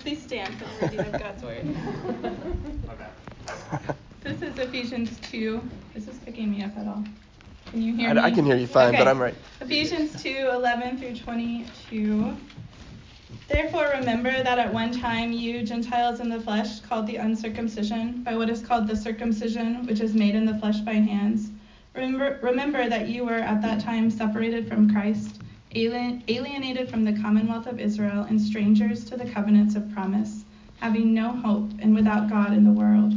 please stand for the reading of God's word. This is Ephesians 2. Is this picking me up at all? Can you hear I, me? I can hear you fine, okay. but I'm right. Ephesians 2 11 through 22. Therefore, remember that at one time you, Gentiles in the flesh, called the uncircumcision by what is called the circumcision, which is made in the flesh by hands. Remember, remember that you were at that time separated from Christ, alienated from the commonwealth of Israel, and strangers to the covenants of promise, having no hope and without God in the world.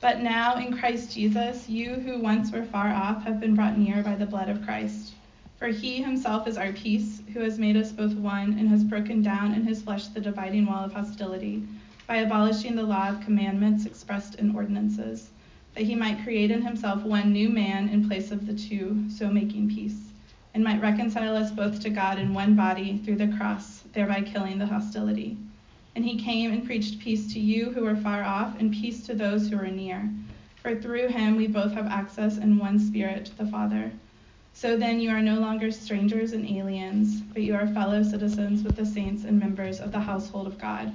But now in Christ Jesus, you who once were far off have been brought near by the blood of Christ. For he himself is our peace, who has made us both one and has broken down in his flesh the dividing wall of hostility, by abolishing the law of commandments expressed in ordinances, that he might create in himself one new man in place of the two, so making peace, and might reconcile us both to God in one body through the cross, thereby killing the hostility. And he came and preached peace to you who were far off, and peace to those who are near. For through him we both have access in one spirit to the Father. So then you are no longer strangers and aliens, but you are fellow citizens with the saints and members of the household of God,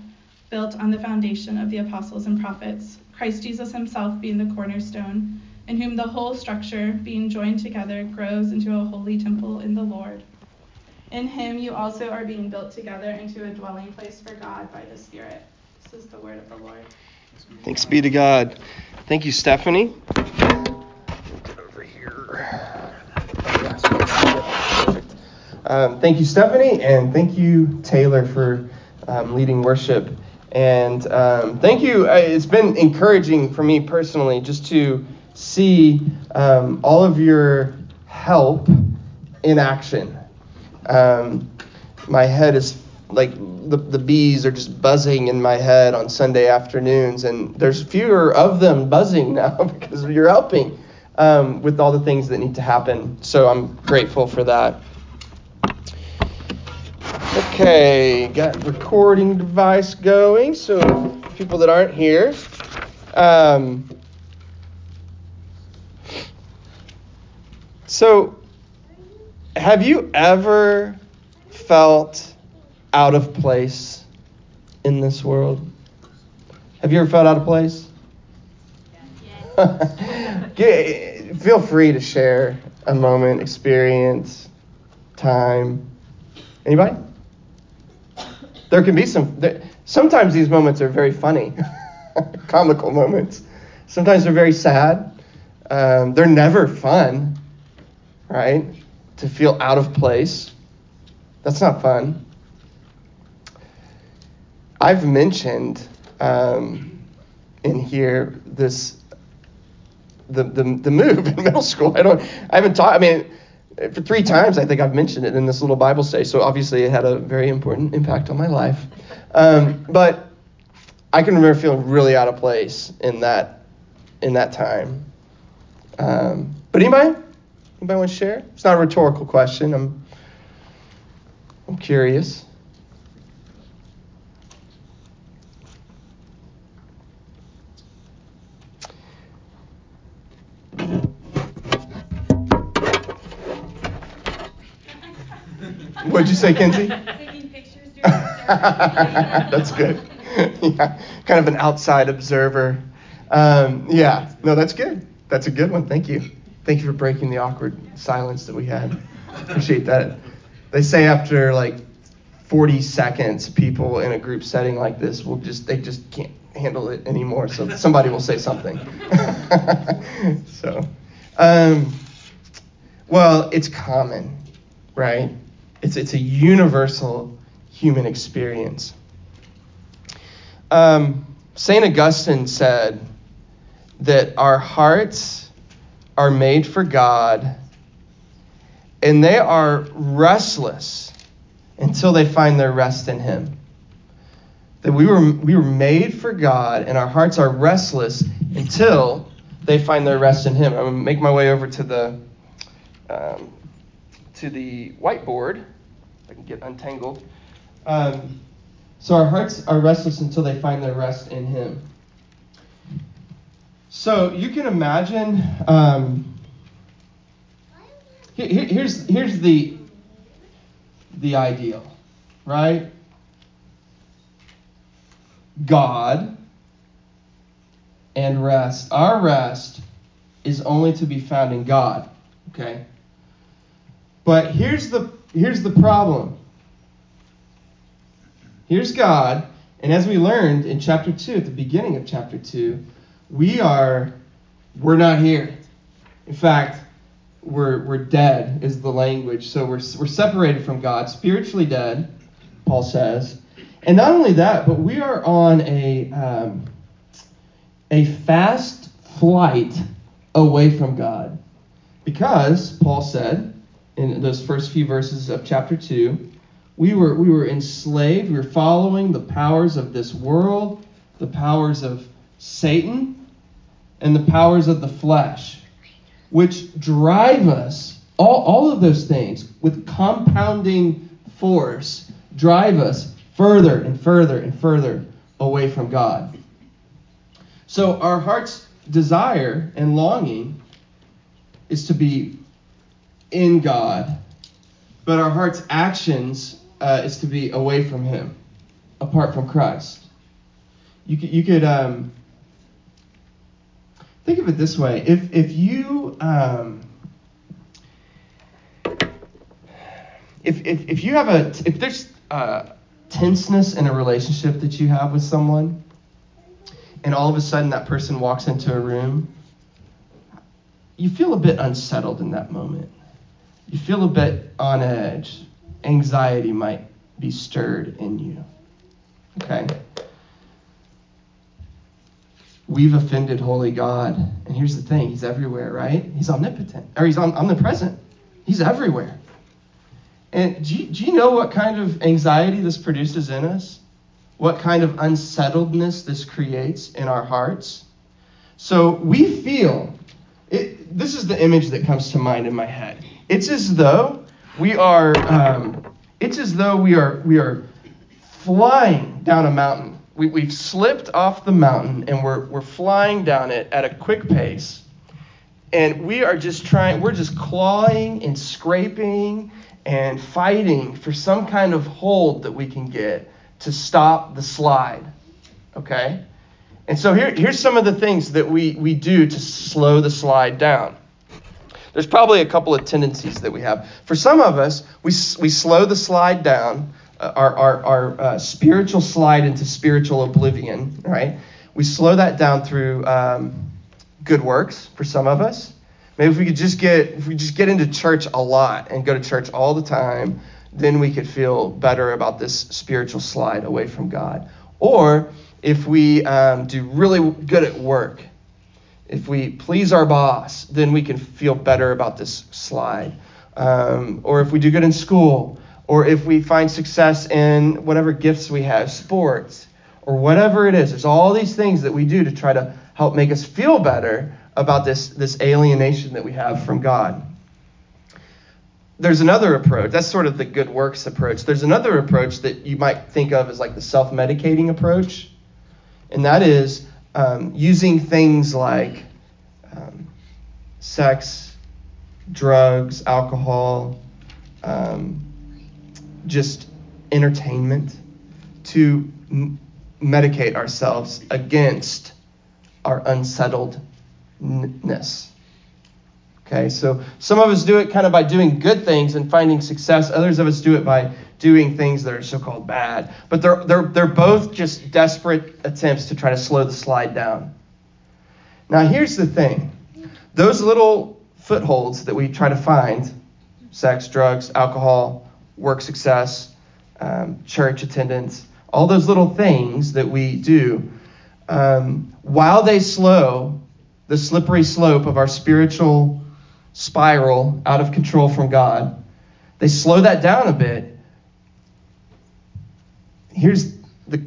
built on the foundation of the apostles and prophets, Christ Jesus himself being the cornerstone, in whom the whole structure, being joined together, grows into a holy temple in the Lord. In him you also are being built together into a dwelling place for God by the Spirit. This is the word of the Lord. Thanks be to God. Thank you, Stephanie. Get over here. Um, thank you, Stephanie, and thank you, Taylor, for um, leading worship. And um, thank you. Uh, it's been encouraging for me personally just to see um, all of your help in action. Um, my head is like the, the bees are just buzzing in my head on Sunday afternoons, and there's fewer of them buzzing now because you're helping um, with all the things that need to happen. So I'm grateful for that. Okay, got recording device going. So people that aren't here. Um, so have you ever felt out of place in this world? Have you ever felt out of place? Feel free to share a moment, experience, time. Anybody? There can be some. There, sometimes these moments are very funny, comical moments. Sometimes they're very sad. Um, they're never fun, right? To feel out of place. That's not fun. I've mentioned um, in here this the, the the move in middle school. I don't. I haven't taught. I mean, for three times I think I've mentioned it in this little Bible study. So obviously it had a very important impact on my life. Um, but I can remember feeling really out of place in that in that time. Um, but anybody? Anybody want to share? It's not a rhetorical question. I'm I'm curious. What'd you say, Kenzie? Taking pictures that's good. yeah, kind of an outside observer. Um, yeah, no, that's good. That's a good one. Thank you. Thank you for breaking the awkward silence that we had. Appreciate that. They say after like 40 seconds, people in a group setting like this will just they just can't handle it anymore. So somebody will say something. so, um, well, it's common, right? It's it's a universal human experience. Um, Saint Augustine said that our hearts are made for God, and they are restless until they find their rest in Him. That we were we were made for God, and our hearts are restless until they find their rest in Him. I'm gonna make my way over to the um, to the whiteboard. I can get untangled. Um, so our hearts are restless until they find their rest in Him. So you can imagine. Um, here, here's here's the the ideal, right? God and rest. Our rest is only to be found in God. Okay? But here's the here's the problem. Here's God, and as we learned in chapter 2 at the beginning of chapter 2, we are we're not here. In fact, we're we're dead is the language. So we're we're separated from God, spiritually dead, Paul says. And not only that, but we are on a um, a fast flight away from God. Because, Paul said in those first few verses of chapter 2, we were, we were enslaved, we were following the powers of this world, the powers of Satan, and the powers of the flesh, which drive us, all, all of those things, with compounding force, drive us further and further and further away from God. So our heart's desire and longing is to be in God, but our heart's actions uh, is to be away from Him, apart from Christ. You could, you could um, think of it this way: if if you um, if, if if you have a if there's uh, tenseness in a relationship that you have with someone and all of a sudden that person walks into a room, you feel a bit unsettled in that moment. You feel a bit on edge. Anxiety might be stirred in you. Okay? We've offended holy God. And here's the thing He's everywhere, right? He's omnipotent, or He's omnipresent. He's everywhere. And do you, do you know what kind of anxiety this produces in us? what kind of unsettledness this creates in our hearts. So we feel, it, this is the image that comes to mind in my head. It's as though we are, um, it's as though we are, we are flying down a mountain. We, we've slipped off the mountain and we're, we're flying down it at a quick pace. And we are just trying, we're just clawing and scraping and fighting for some kind of hold that we can get to stop the slide. Okay? And so here, here's some of the things that we, we do to slow the slide down. There's probably a couple of tendencies that we have. For some of us, we, we slow the slide down, our, our, our uh, spiritual slide into spiritual oblivion, right? We slow that down through um, good works for some of us. Maybe if we could just get if we just get into church a lot and go to church all the time, then we could feel better about this spiritual slide away from God. Or if we um, do really good at work, if we please our boss, then we can feel better about this slide. Um, or if we do good in school, or if we find success in whatever gifts we have, sports, or whatever it is. There's all these things that we do to try to help make us feel better about this, this alienation that we have from God there's another approach. That's sort of the good works approach. There's another approach that you might think of as like the self medicating approach, and that is um, using things like um, sex, drugs, alcohol, um, just entertainment to m- medicate ourselves against our unsettledness. Okay, so some of us do it kind of by doing good things and finding success. Others of us do it by doing things that are so-called bad. But they're they're they're both just desperate attempts to try to slow the slide down. Now here's the thing. Those little footholds that we try to find, sex, drugs, alcohol, work success, um, church attendance, all those little things that we do, um, while they slow the slippery slope of our spiritual spiral out of control from God. They slow that down a bit. Here's the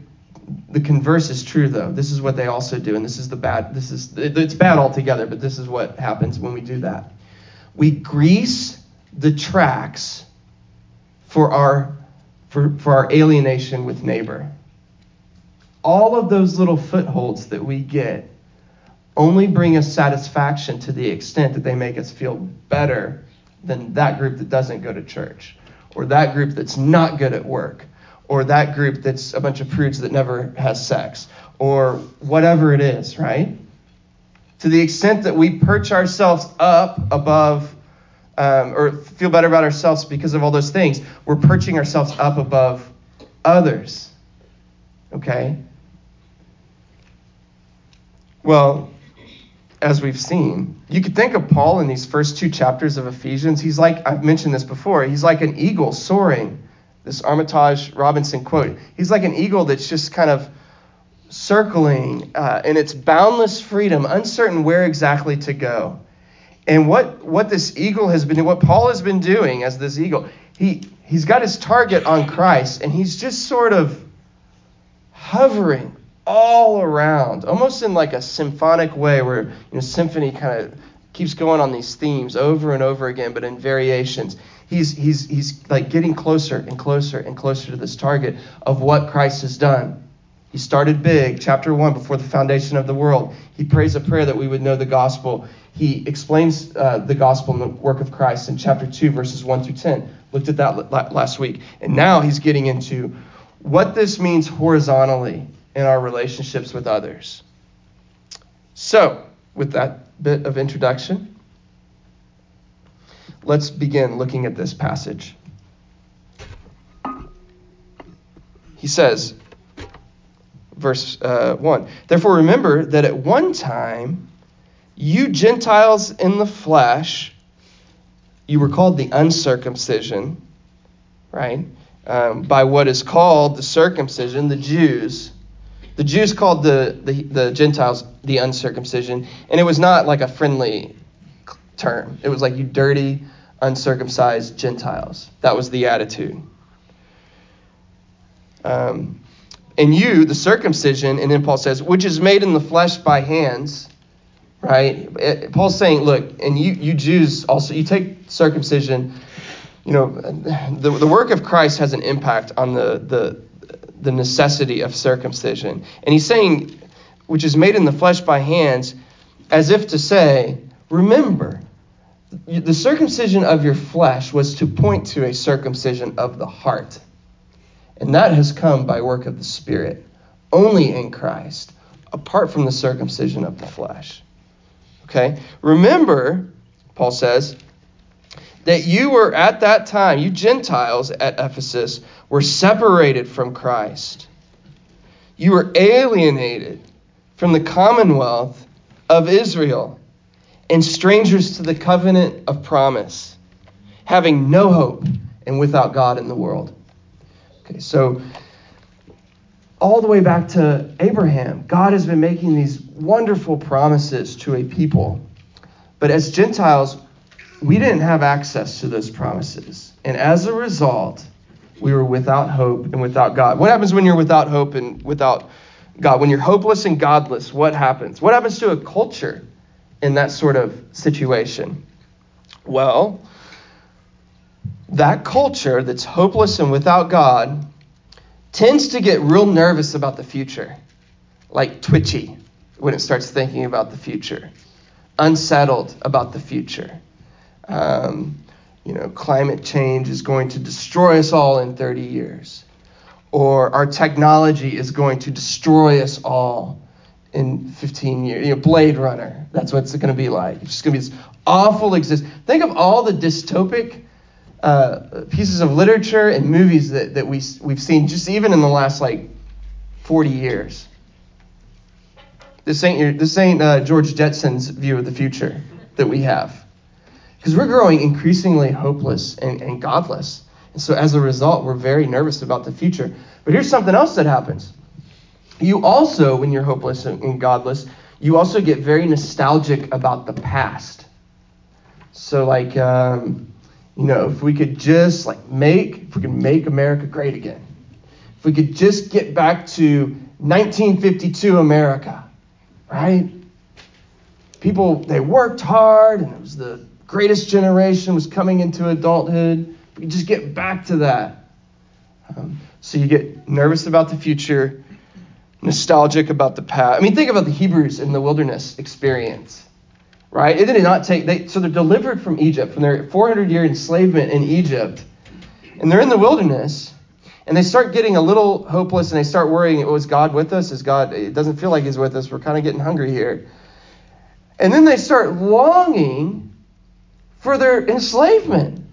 the converse is true though. This is what they also do, and this is the bad. This is it's bad altogether, but this is what happens when we do that. We grease the tracks for our for, for our alienation with neighbor. All of those little footholds that we get only bring us satisfaction to the extent that they make us feel better than that group that doesn't go to church, or that group that's not good at work, or that group that's a bunch of prudes that never has sex, or whatever it is, right? To the extent that we perch ourselves up above um, or feel better about ourselves because of all those things, we're perching ourselves up above others. Okay? Well, as we've seen, you could think of Paul in these first two chapters of Ephesians. He's like, I've mentioned this before, he's like an eagle soaring. This Armitage Robinson quote. He's like an eagle that's just kind of circling uh, in its boundless freedom, uncertain where exactly to go. And what, what this eagle has been, what Paul has been doing as this eagle, he, he's got his target on Christ, and he's just sort of hovering all around, almost in like a symphonic way where you know symphony kind of keeps going on these themes over and over again, but in variations. He's he's he's like getting closer and closer and closer to this target of what Christ has done. He started big, chapter 1, before the foundation of the world. He prays a prayer that we would know the gospel. He explains uh, the gospel and the work of Christ in chapter 2, verses 1 through 10. Looked at that last week. And now he's getting into what this means horizontally in our relationships with others. So, with that bit of introduction, let's begin looking at this passage. He says, verse uh, 1 Therefore, remember that at one time, you Gentiles in the flesh, you were called the uncircumcision, right? Um, by what is called the circumcision, the Jews. The Jews called the, the, the Gentiles the uncircumcision, and it was not like a friendly term. It was like, you dirty, uncircumcised Gentiles. That was the attitude. Um, and you, the circumcision, and then Paul says, which is made in the flesh by hands, right? It, Paul's saying, look, and you, you Jews also, you take circumcision, you know, the, the work of Christ has an impact on the, the, the necessity of circumcision. And he's saying, which is made in the flesh by hands, as if to say, remember, the circumcision of your flesh was to point to a circumcision of the heart. And that has come by work of the Spirit, only in Christ, apart from the circumcision of the flesh. Okay? Remember, Paul says, that you were at that time, you Gentiles at Ephesus, were separated from Christ. You were alienated from the commonwealth of Israel and strangers to the covenant of promise, having no hope and without God in the world. Okay, so all the way back to Abraham, God has been making these wonderful promises to a people. But as Gentiles, we didn't have access to those promises. And as a result, we were without hope and without God. What happens when you're without hope and without God? When you're hopeless and godless, what happens? What happens to a culture in that sort of situation? Well, that culture that's hopeless and without God tends to get real nervous about the future, like twitchy when it starts thinking about the future, unsettled about the future. Um, you know, climate change is going to destroy us all in 30 years, or our technology is going to destroy us all in 15 years. You know, Blade Runner, that's what it's going to be like. It's just going to be this awful existence. Think of all the dystopic uh, pieces of literature and movies that, that we, we've seen just even in the last like 40 years. This ain't, this ain't uh, George Jetson's view of the future that we have. Because we're growing increasingly hopeless and, and godless. And so as a result, we're very nervous about the future. But here's something else that happens. You also, when you're hopeless and godless, you also get very nostalgic about the past. So, like, um, you know, if we could just like make, if we could make America great again, if we could just get back to 1952 America, right? People, they worked hard and it was the greatest generation was coming into adulthood. We just get back to that. Um, so you get nervous about the future, nostalgic about the past. I mean, think about the Hebrews in the wilderness experience right? It did not take, they, so they're delivered from Egypt, from their 400 year enslavement in Egypt, and they're in the wilderness. And they start getting a little hopeless and they start worrying, oh, is God with us? Is God, it doesn't feel like He's with us. We're kind of getting hungry here. And then they start longing for their enslavement.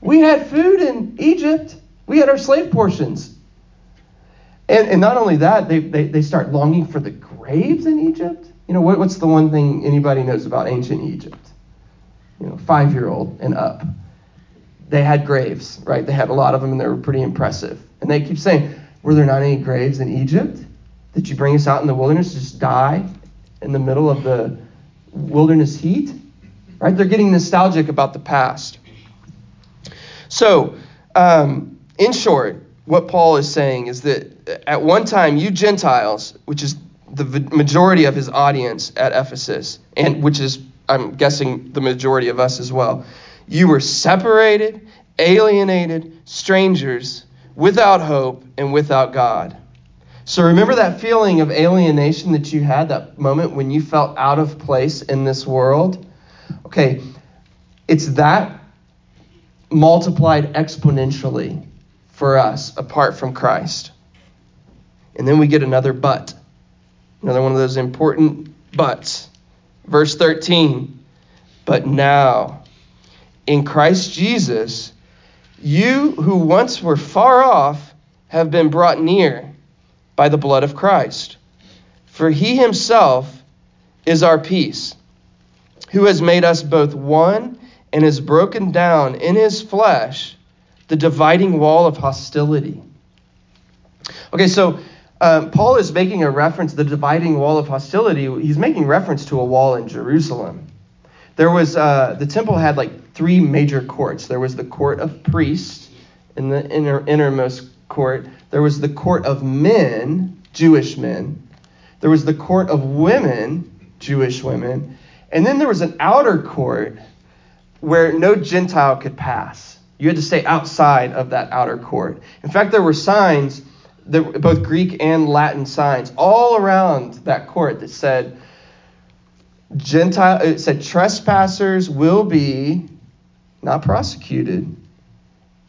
We had food in Egypt, we had our slave portions. And, and not only that, they, they, they start longing for the graves in Egypt. You know, what, what's the one thing anybody knows about ancient Egypt? You know, five year old and up. They had graves, right? They had a lot of them and they were pretty impressive. And they keep saying, Were there not any graves in Egypt? Did you bring us out in the wilderness to just die in the middle of the wilderness heat? Right? They're getting nostalgic about the past. So, um, in short, what Paul is saying is that at one time, you Gentiles, which is the majority of his audience at Ephesus, and which is, I'm guessing, the majority of us as well, you were separated, alienated, strangers, without hope, and without God. So remember that feeling of alienation that you had, that moment when you felt out of place in this world? Okay, it's that multiplied exponentially for us apart from Christ. And then we get another but. Another one of those important buts. Verse 13. But now, in Christ Jesus, you who once were far off have been brought near by the blood of Christ. For he himself is our peace, who has made us both one and has broken down in his flesh the dividing wall of hostility. Okay, so um, Paul is making a reference, the dividing wall of hostility, he's making reference to a wall in Jerusalem. There was, uh, the temple had like three major courts. There was the court of priests in the inner, innermost court, there was the court of men, Jewish men, there was the court of women, Jewish women, and then there was an outer court where no Gentile could pass. You had to stay outside of that outer court. In fact, there were signs, both Greek and Latin signs, all around that court that said, Gentile, it said trespassers will be not prosecuted,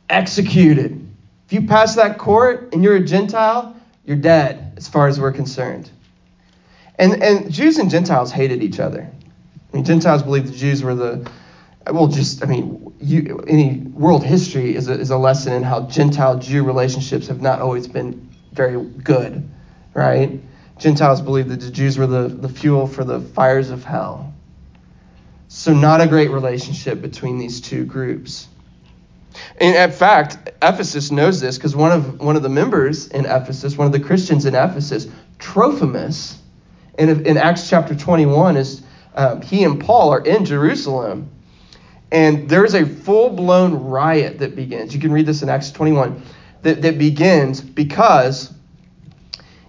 executed. If you pass that court and you're a Gentile, you're dead as far as we're concerned. And, and Jews and Gentiles hated each other. I mean, Gentiles believed the Jews were the well, just, I mean, you, any world history is a, is a lesson in how Gentile Jew relationships have not always been very good, right? Gentiles believed that the Jews were the, the fuel for the fires of hell. So, not a great relationship between these two groups. And in fact, Ephesus knows this because one of, one of the members in Ephesus, one of the Christians in Ephesus, Trophimus, in, in Acts chapter 21, is um, he and Paul are in Jerusalem and there's a full blown riot that begins. You can read this in Acts 21 that, that begins because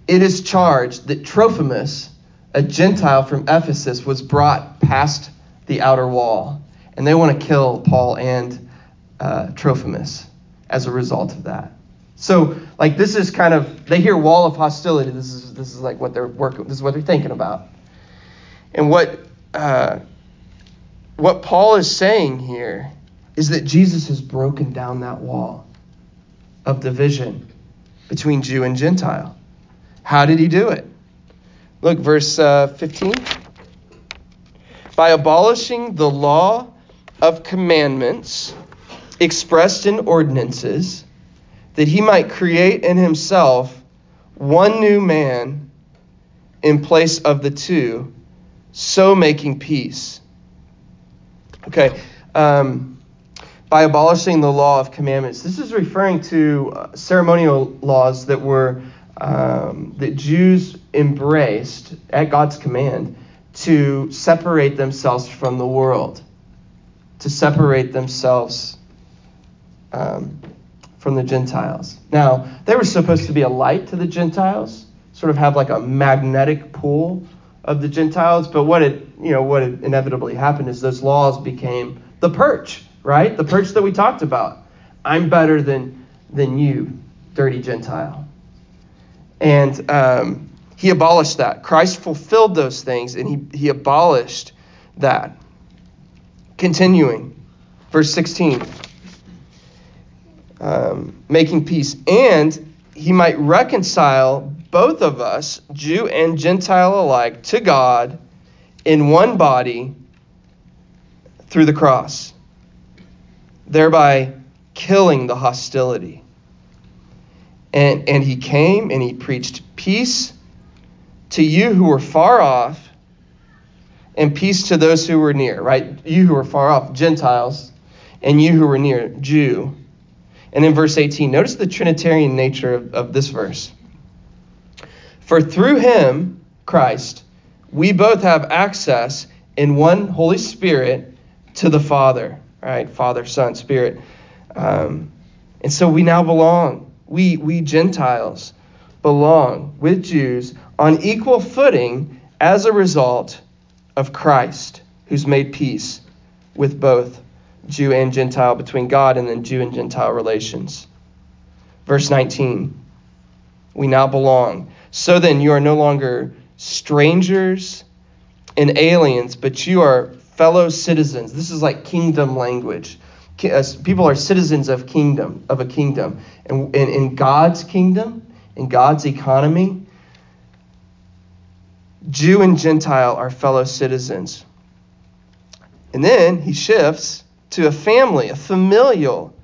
it is charged that Trophimus, a Gentile from Ephesus, was brought past the outer wall. And they want to kill Paul and uh, Trophimus as a result of that. So, like, this is kind of, they hear wall of hostility. This is, this is like what they're working, this is what they're thinking about. And what uh, what Paul is saying here is that Jesus has broken down that wall of division between Jew and Gentile. How did he do it? Look, verse uh, 15. By abolishing the law of commandments expressed in ordinances, that he might create in himself one new man in place of the two, so making peace Okay. Um, by abolishing the law of commandments, this is referring to uh, ceremonial laws that were um, that Jews embraced at God's command to separate themselves from the world, to separate themselves um, from the Gentiles. Now, they were supposed to be a light to the Gentiles, sort of have like a magnetic pull of the Gentiles, but what it you know what inevitably happened is those laws became the perch, right? The perch that we talked about. I'm better than than you, dirty Gentile. And um, he abolished that. Christ fulfilled those things, and he he abolished that. Continuing, verse 16. um, making peace, and he might reconcile both of us, Jew and Gentile alike, to God in one body through the cross, thereby killing the hostility. And, and he came and he preached peace to you who were far off and peace to those who were near, right? You who were far off, Gentiles, and you who were near, Jew. And in verse 18, notice the Trinitarian nature of, of this verse. For through him, Christ, we both have access in one Holy Spirit to the Father, right? Father, Son, Spirit. Um, and so we now belong. We, we Gentiles belong with Jews on equal footing as a result of Christ, who's made peace with both Jew and Gentile, between God and then Jew and Gentile relations. Verse 19 We now belong. So then, you are no longer strangers and aliens, but you are fellow citizens. This is like kingdom language. Uh, people are citizens of kingdom, of a kingdom. And in God's kingdom, in God's economy, Jew and Gentile are fellow citizens. And then he shifts to a family, a familial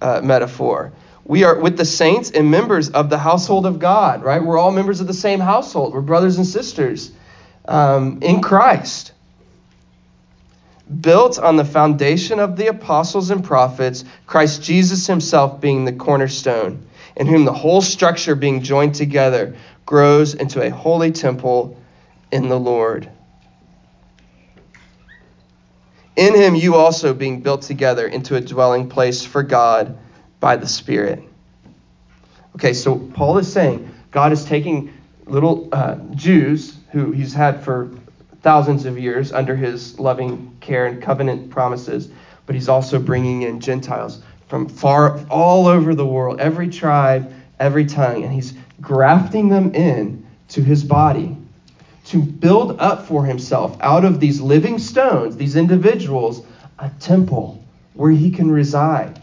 uh, metaphor. We are with the saints and members of the household of God, right? We're all members of the same household. We're brothers and sisters um, in Christ. Built on the foundation of the apostles and prophets, Christ Jesus himself being the cornerstone, in whom the whole structure being joined together grows into a holy temple in the Lord. In him you also being built together into a dwelling place for God by the Spirit. Okay, so Paul is saying God is taking little uh, Jews who he's had for thousands of years under his loving care and covenant promises, but he's also bringing in Gentiles from far all over the world, every tribe, every tongue, and he's grafting them in to his body to build up for himself out of these living stones, these individuals, a temple where he can reside.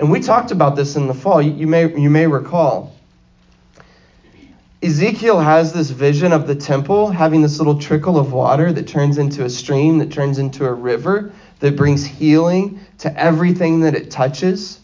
And we talked about this in the fall. You, may, you may recall. Ezekiel has this vision of the temple having this little trickle of water that turns into a stream, that turns into a river, that brings healing to everything that it touches.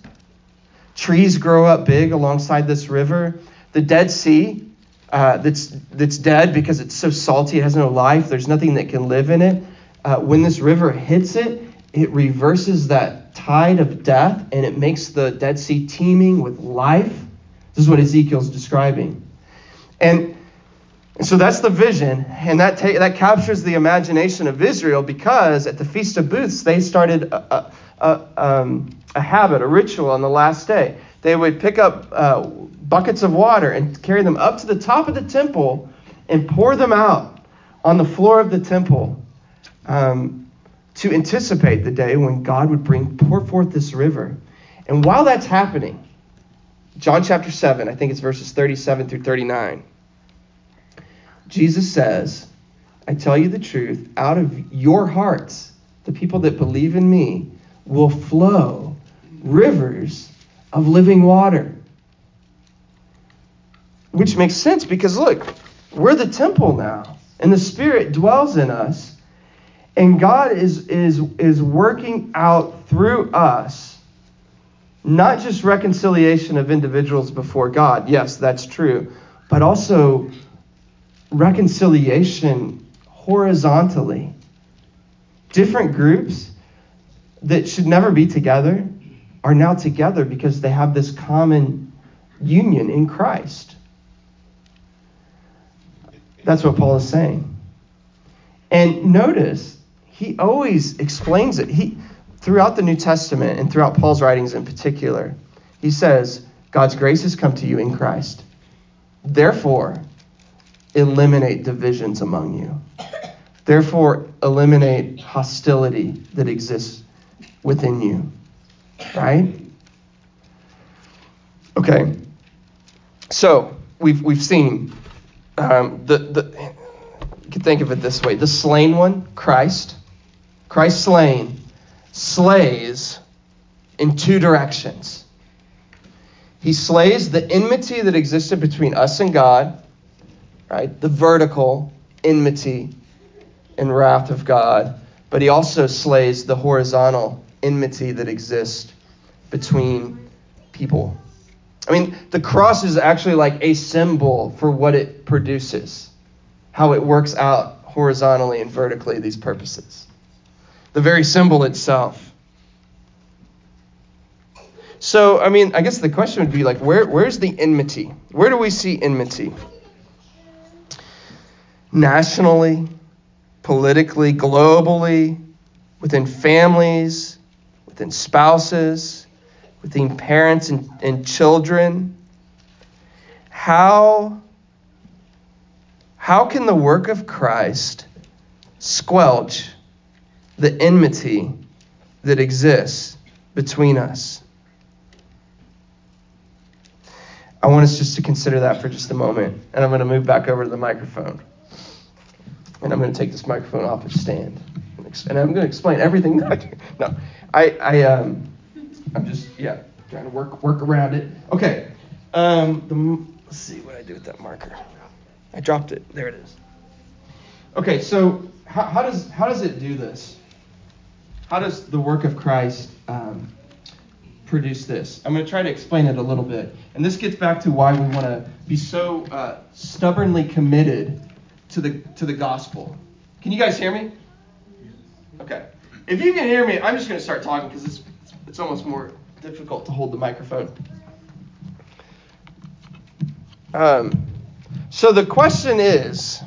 Trees grow up big alongside this river. The Dead Sea uh, that's that's dead because it's so salty, it has no life. There's nothing that can live in it. Uh, when this river hits it, it reverses that tide of death and it makes the Dead Sea teeming with life. This is what Ezekiel's describing, and. So that's the vision, and that ta- that captures the imagination of Israel because at the Feast of Booths they started a, a, um, a habit, a ritual on the last day. They would pick up uh, buckets of water and carry them up to the top of the temple and pour them out on the floor of the temple um, to anticipate the day when God would bring pour forth this river. And while that's happening, John chapter 7, I think it's verses 37 through 39. Jesus says, I tell you the truth, out of your hearts, the people that believe in me, will flow rivers of living water. Which makes sense because look, we're the temple now, and the Spirit dwells in us, and God is, is, is working out through us not just reconciliation of individuals before God, yes, that's true, but also reconciliation horizontally. Different groups that should never be together are now together because they have this common union in Christ. That's what Paul is saying. And notice, he always explains it. He throughout the New Testament and throughout Paul's writings in particular, he says, God's grace has come to you in Christ. Therefore, eliminate divisions among you. Therefore, eliminate hostility that exists within you. Right? Okay. So, we've, we've seen um, the, the, you can think of it this way the slain one, Christ, Christ slain, slays in two directions. He slays the enmity that existed between us and God, right? The vertical enmity and wrath of God. But he also slays the horizontal enmity that exists between people. I mean, the cross is actually like a symbol for what it produces, how it works out horizontally and vertically these purposes. The very symbol itself. So, I mean, I guess the question would be like, where, where's the enmity? Where do we see enmity? Nationally, politically, globally, within families, within spouses, within parents and, and children. How, how can the work of Christ squelch the enmity that exists between us? I want us just to consider that for just a moment. And I'm going to move back over to the microphone. And I'm going to take this microphone off its stand. And I'm going to explain everything that I. No, I, I, um, I'm just, yeah, trying to work, work around it. Okay. Um, the, let's see what I do with that marker. I dropped it. There it is. Okay, so how, how does, how does it do this? How does the work of Christ um, produce this. I'm going to try to explain it a little bit. And this gets back to why we want to be so uh, stubbornly committed to the, to the gospel. Can you guys hear me? Okay. If you can hear me, I'm just going to start talking because it's, it's almost more difficult to hold the microphone. Um, so the question is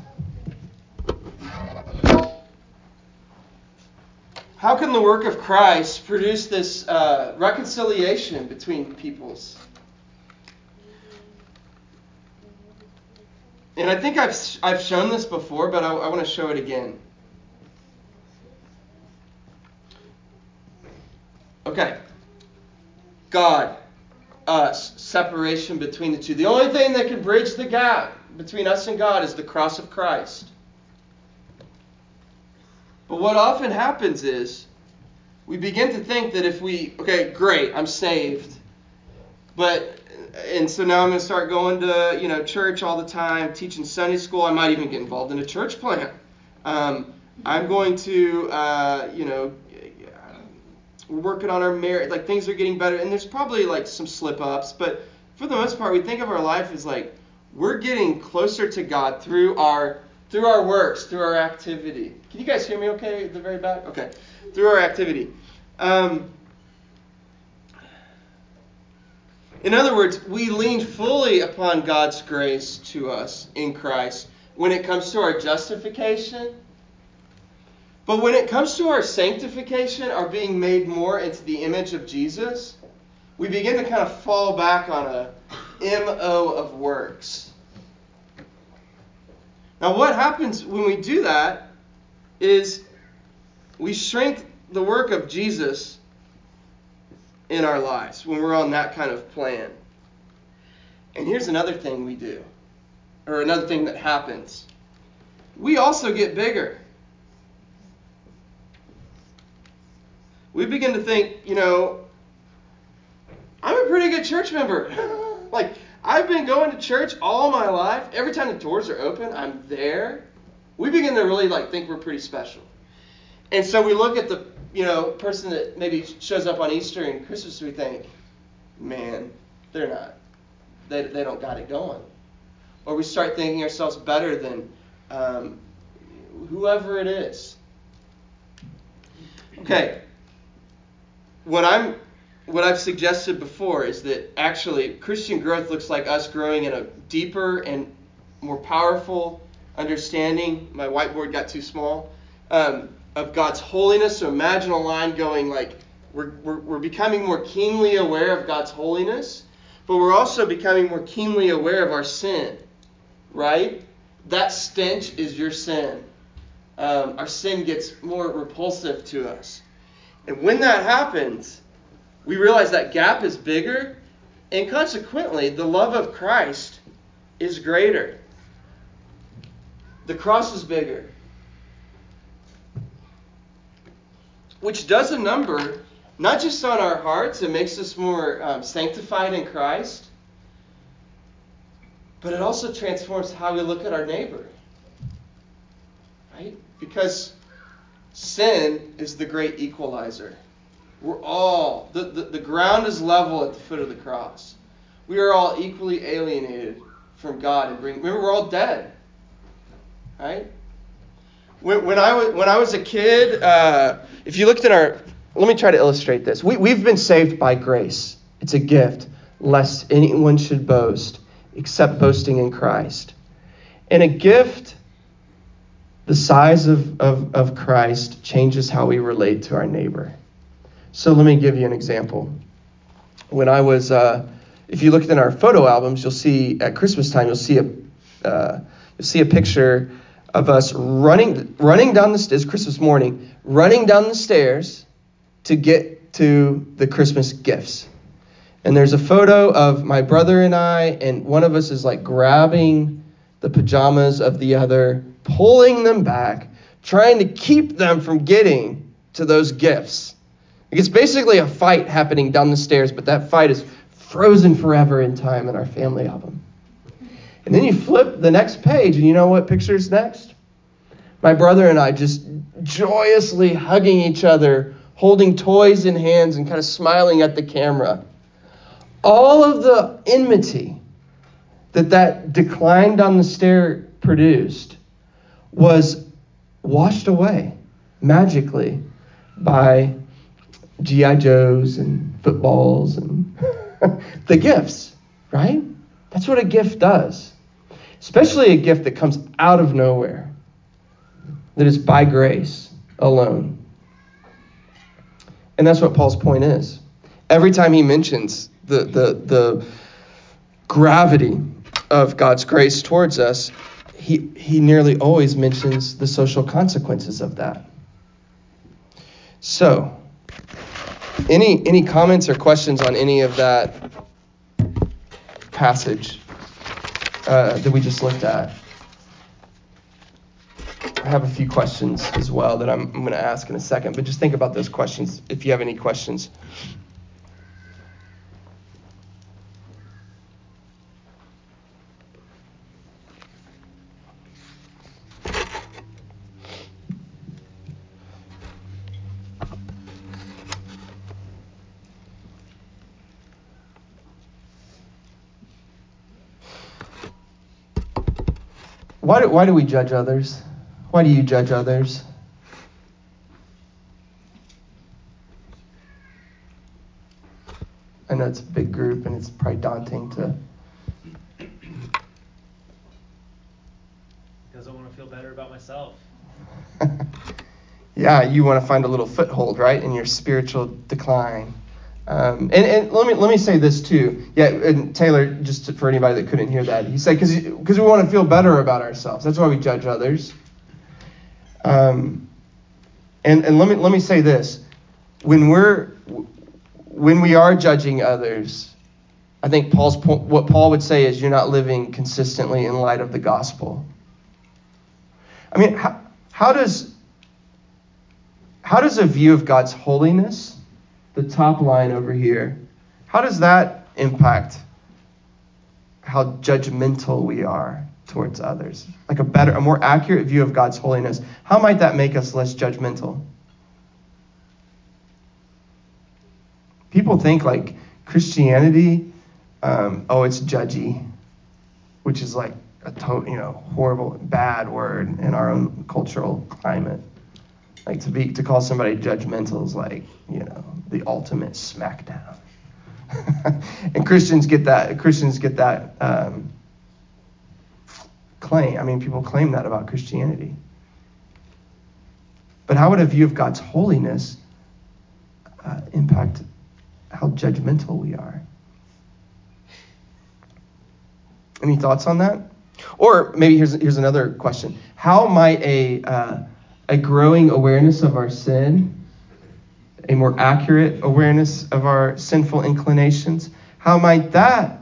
How can the work of Christ produce this uh, reconciliation between peoples? And I think I've, I've shown this before, but I, I want to show it again. Okay. God, us, separation between the two. The only thing that can bridge the gap between us and God is the cross of Christ. But what often happens is we begin to think that if we, okay, great, I'm saved. But, and so now I'm going to start going to, you know, church all the time, teaching Sunday school. I might even get involved in a church plant. Um, I'm going to, uh, you know, we're working on our marriage. Like things are getting better, and there's probably like some slip ups, but for the most part, we think of our life as like we're getting closer to God through our through our works, through our activity. Can you guys hear me okay at the very back? Okay. Through our activity. Um, in other words, we lean fully upon God's grace to us in Christ when it comes to our justification. But when it comes to our sanctification, our being made more into the image of Jesus, we begin to kind of fall back on a MO of works. Now, what happens when we do that is we shrink the work of Jesus in our lives when we're on that kind of plan. And here's another thing we do, or another thing that happens. We also get bigger. We begin to think, you know, I'm a pretty good church member. like, I've been going to church all my life. Every time the doors are open, I'm there. We begin to really like think we're pretty special. And so we look at the, you know, person that maybe shows up on Easter and Christmas, we think, man, they're not. They, they don't got it going. Or we start thinking ourselves better than um, whoever it is. Okay. What I'm what I've suggested before is that actually Christian growth looks like us growing in a deeper and more powerful understanding. My whiteboard got too small. Um, of God's holiness. So imagine a line going like, we're, we're, we're becoming more keenly aware of God's holiness, but we're also becoming more keenly aware of our sin, right? That stench is your sin. Um, our sin gets more repulsive to us. And when that happens, we realize that gap is bigger, and consequently, the love of Christ is greater. The cross is bigger. Which does a number not just on our hearts, it makes us more um, sanctified in Christ, but it also transforms how we look at our neighbor. Right? Because sin is the great equalizer. We're all, the, the, the ground is level at the foot of the cross. We are all equally alienated from God and bring. Remember, we're all dead, right? When, when I was when I was a kid, uh, if you looked at our, let me try to illustrate this. We we've been saved by grace. It's a gift, lest anyone should boast, except boasting in Christ. And a gift the size of, of, of Christ changes how we relate to our neighbor. So let me give you an example. When I was uh, if you look in our photo albums, you'll see at Christmas time, you'll see a uh, you'll see a picture of us running running down the stairs Christmas morning, running down the stairs to get to the Christmas gifts. And there's a photo of my brother and I, and one of us is like grabbing the pajamas of the other, pulling them back, trying to keep them from getting to those gifts. It's basically a fight happening down the stairs, but that fight is frozen forever in time in our family album. And then you flip the next page, and you know what picture's next? My brother and I just joyously hugging each other, holding toys in hands, and kind of smiling at the camera. All of the enmity that that decline down the stair produced was washed away magically by G.I. Joes and footballs and the gifts, right? That's what a gift does. Especially a gift that comes out of nowhere, that is by grace alone. And that's what Paul's point is. Every time he mentions the, the, the gravity of God's grace towards us, he, he nearly always mentions the social consequences of that. So, any any comments or questions on any of that passage uh, that we just looked at? I have a few questions as well that I'm, I'm going to ask in a second, but just think about those questions if you have any questions. Why do, why do we judge others? Why do you judge others? I know it's a big group and it's probably daunting to. Because I want to feel better about myself. yeah, you want to find a little foothold, right, in your spiritual decline. Um, and, and let me let me say this too. Yeah, and Taylor, just for anybody that couldn't hear that, he said because because we want to feel better about ourselves. That's why we judge others. Um, and and let me let me say this: when we're when we are judging others, I think Paul's what Paul would say is you're not living consistently in light of the gospel. I mean, how, how does how does a view of God's holiness the top line over here, how does that impact how judgmental we are towards others? Like a better, a more accurate view of God's holiness. How might that make us less judgmental? People think like Christianity, um, oh, it's judgy, which is like a to- you know horrible, bad word in our own cultural climate. Like to be to call somebody judgmental is like you know the ultimate smackdown. and Christians get that. Christians get that um, claim. I mean, people claim that about Christianity. But how would a view of God's holiness uh, impact how judgmental we are? Any thoughts on that? Or maybe here's here's another question: How might a uh, a growing awareness of our sin, a more accurate awareness of our sinful inclinations, how might that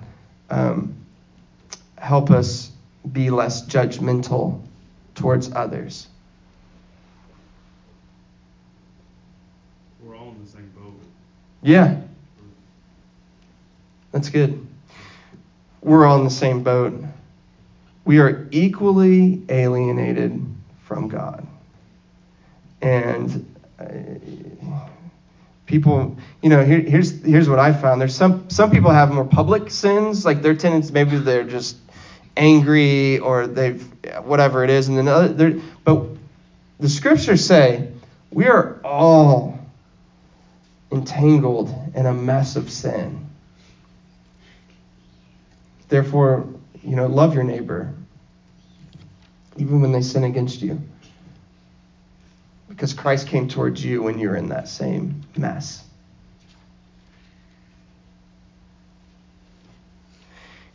um, help us be less judgmental towards others? We're all in the same boat. Yeah. That's good. We're all in the same boat. We are equally alienated from God. And uh, people, you know, here, here's here's what I found. There's some some people have more public sins, like their tendency maybe they're just angry or they've whatever it is, and then other, but the scriptures say we are all entangled in a mess of sin. Therefore, you know, love your neighbor, even when they sin against you. Because Christ came towards you when you're in that same mess.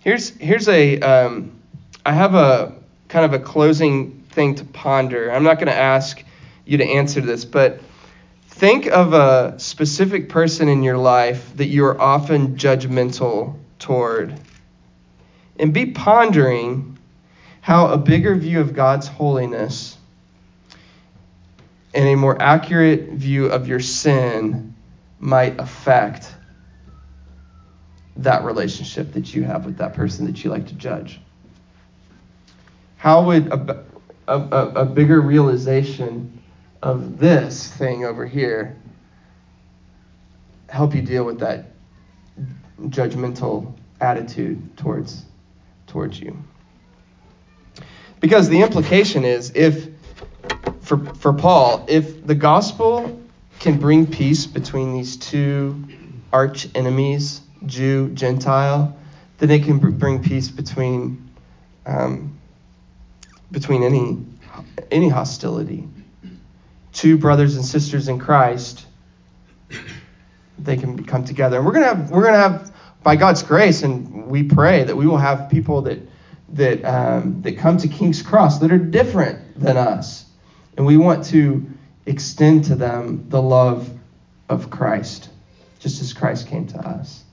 Here's, here's a, um, I have a kind of a closing thing to ponder. I'm not going to ask you to answer this, but think of a specific person in your life that you are often judgmental toward. And be pondering how a bigger view of God's holiness and a more accurate view of your sin might affect that relationship that you have with that person that you like to judge. How would a, a, a bigger realization of this thing over here help you deal with that judgmental attitude towards towards you? Because the implication is if for for Paul, if the gospel can bring peace between these two arch enemies, Jew, Gentile, then it can bring peace between um, between any any hostility. Two brothers and sisters in Christ, they can come together. And we're gonna have we're gonna have by God's grace, and we pray that we will have people that that um, that come to King's Cross that are different than us, and we want to extend to them the love of Christ, just as Christ came to us.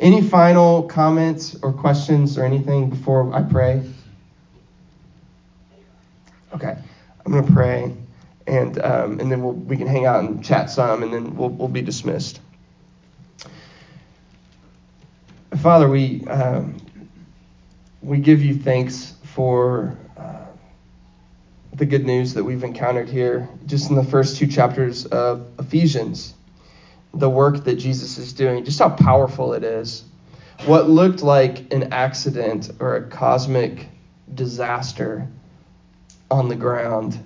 Any final comments or questions or anything before I pray? Okay, I'm going to pray, and um, and then we'll, we can hang out and chat some, and then we'll, we'll be dismissed. Father, we um, we give you thanks for the good news that we've encountered here, just in the first two chapters of Ephesians. The work that Jesus is doing, just how powerful it is. What looked like an accident or a cosmic disaster on the ground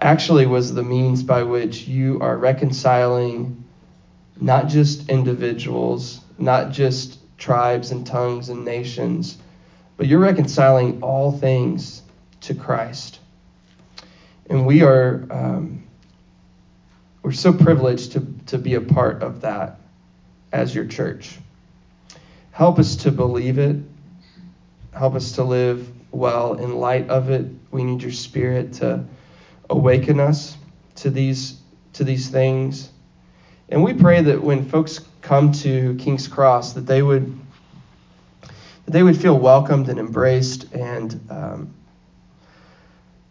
actually was the means by which you are reconciling not just individuals, not just tribes and tongues and nations, but you're reconciling all things to Christ. And we are um, we're so privileged to, to be a part of that as your church. Help us to believe it. Help us to live well in light of it. We need your spirit to awaken us to these to these things. And we pray that when folks come to King's Cross that they would that they would feel welcomed and embraced and um,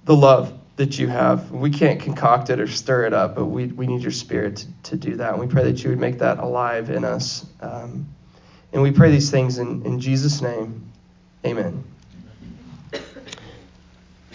the love that you have. We can't concoct it or stir it up, but we, we need your spirit to, to do that. And we pray that you would make that alive in us. Um, and we pray these things in, in Jesus' name. Amen.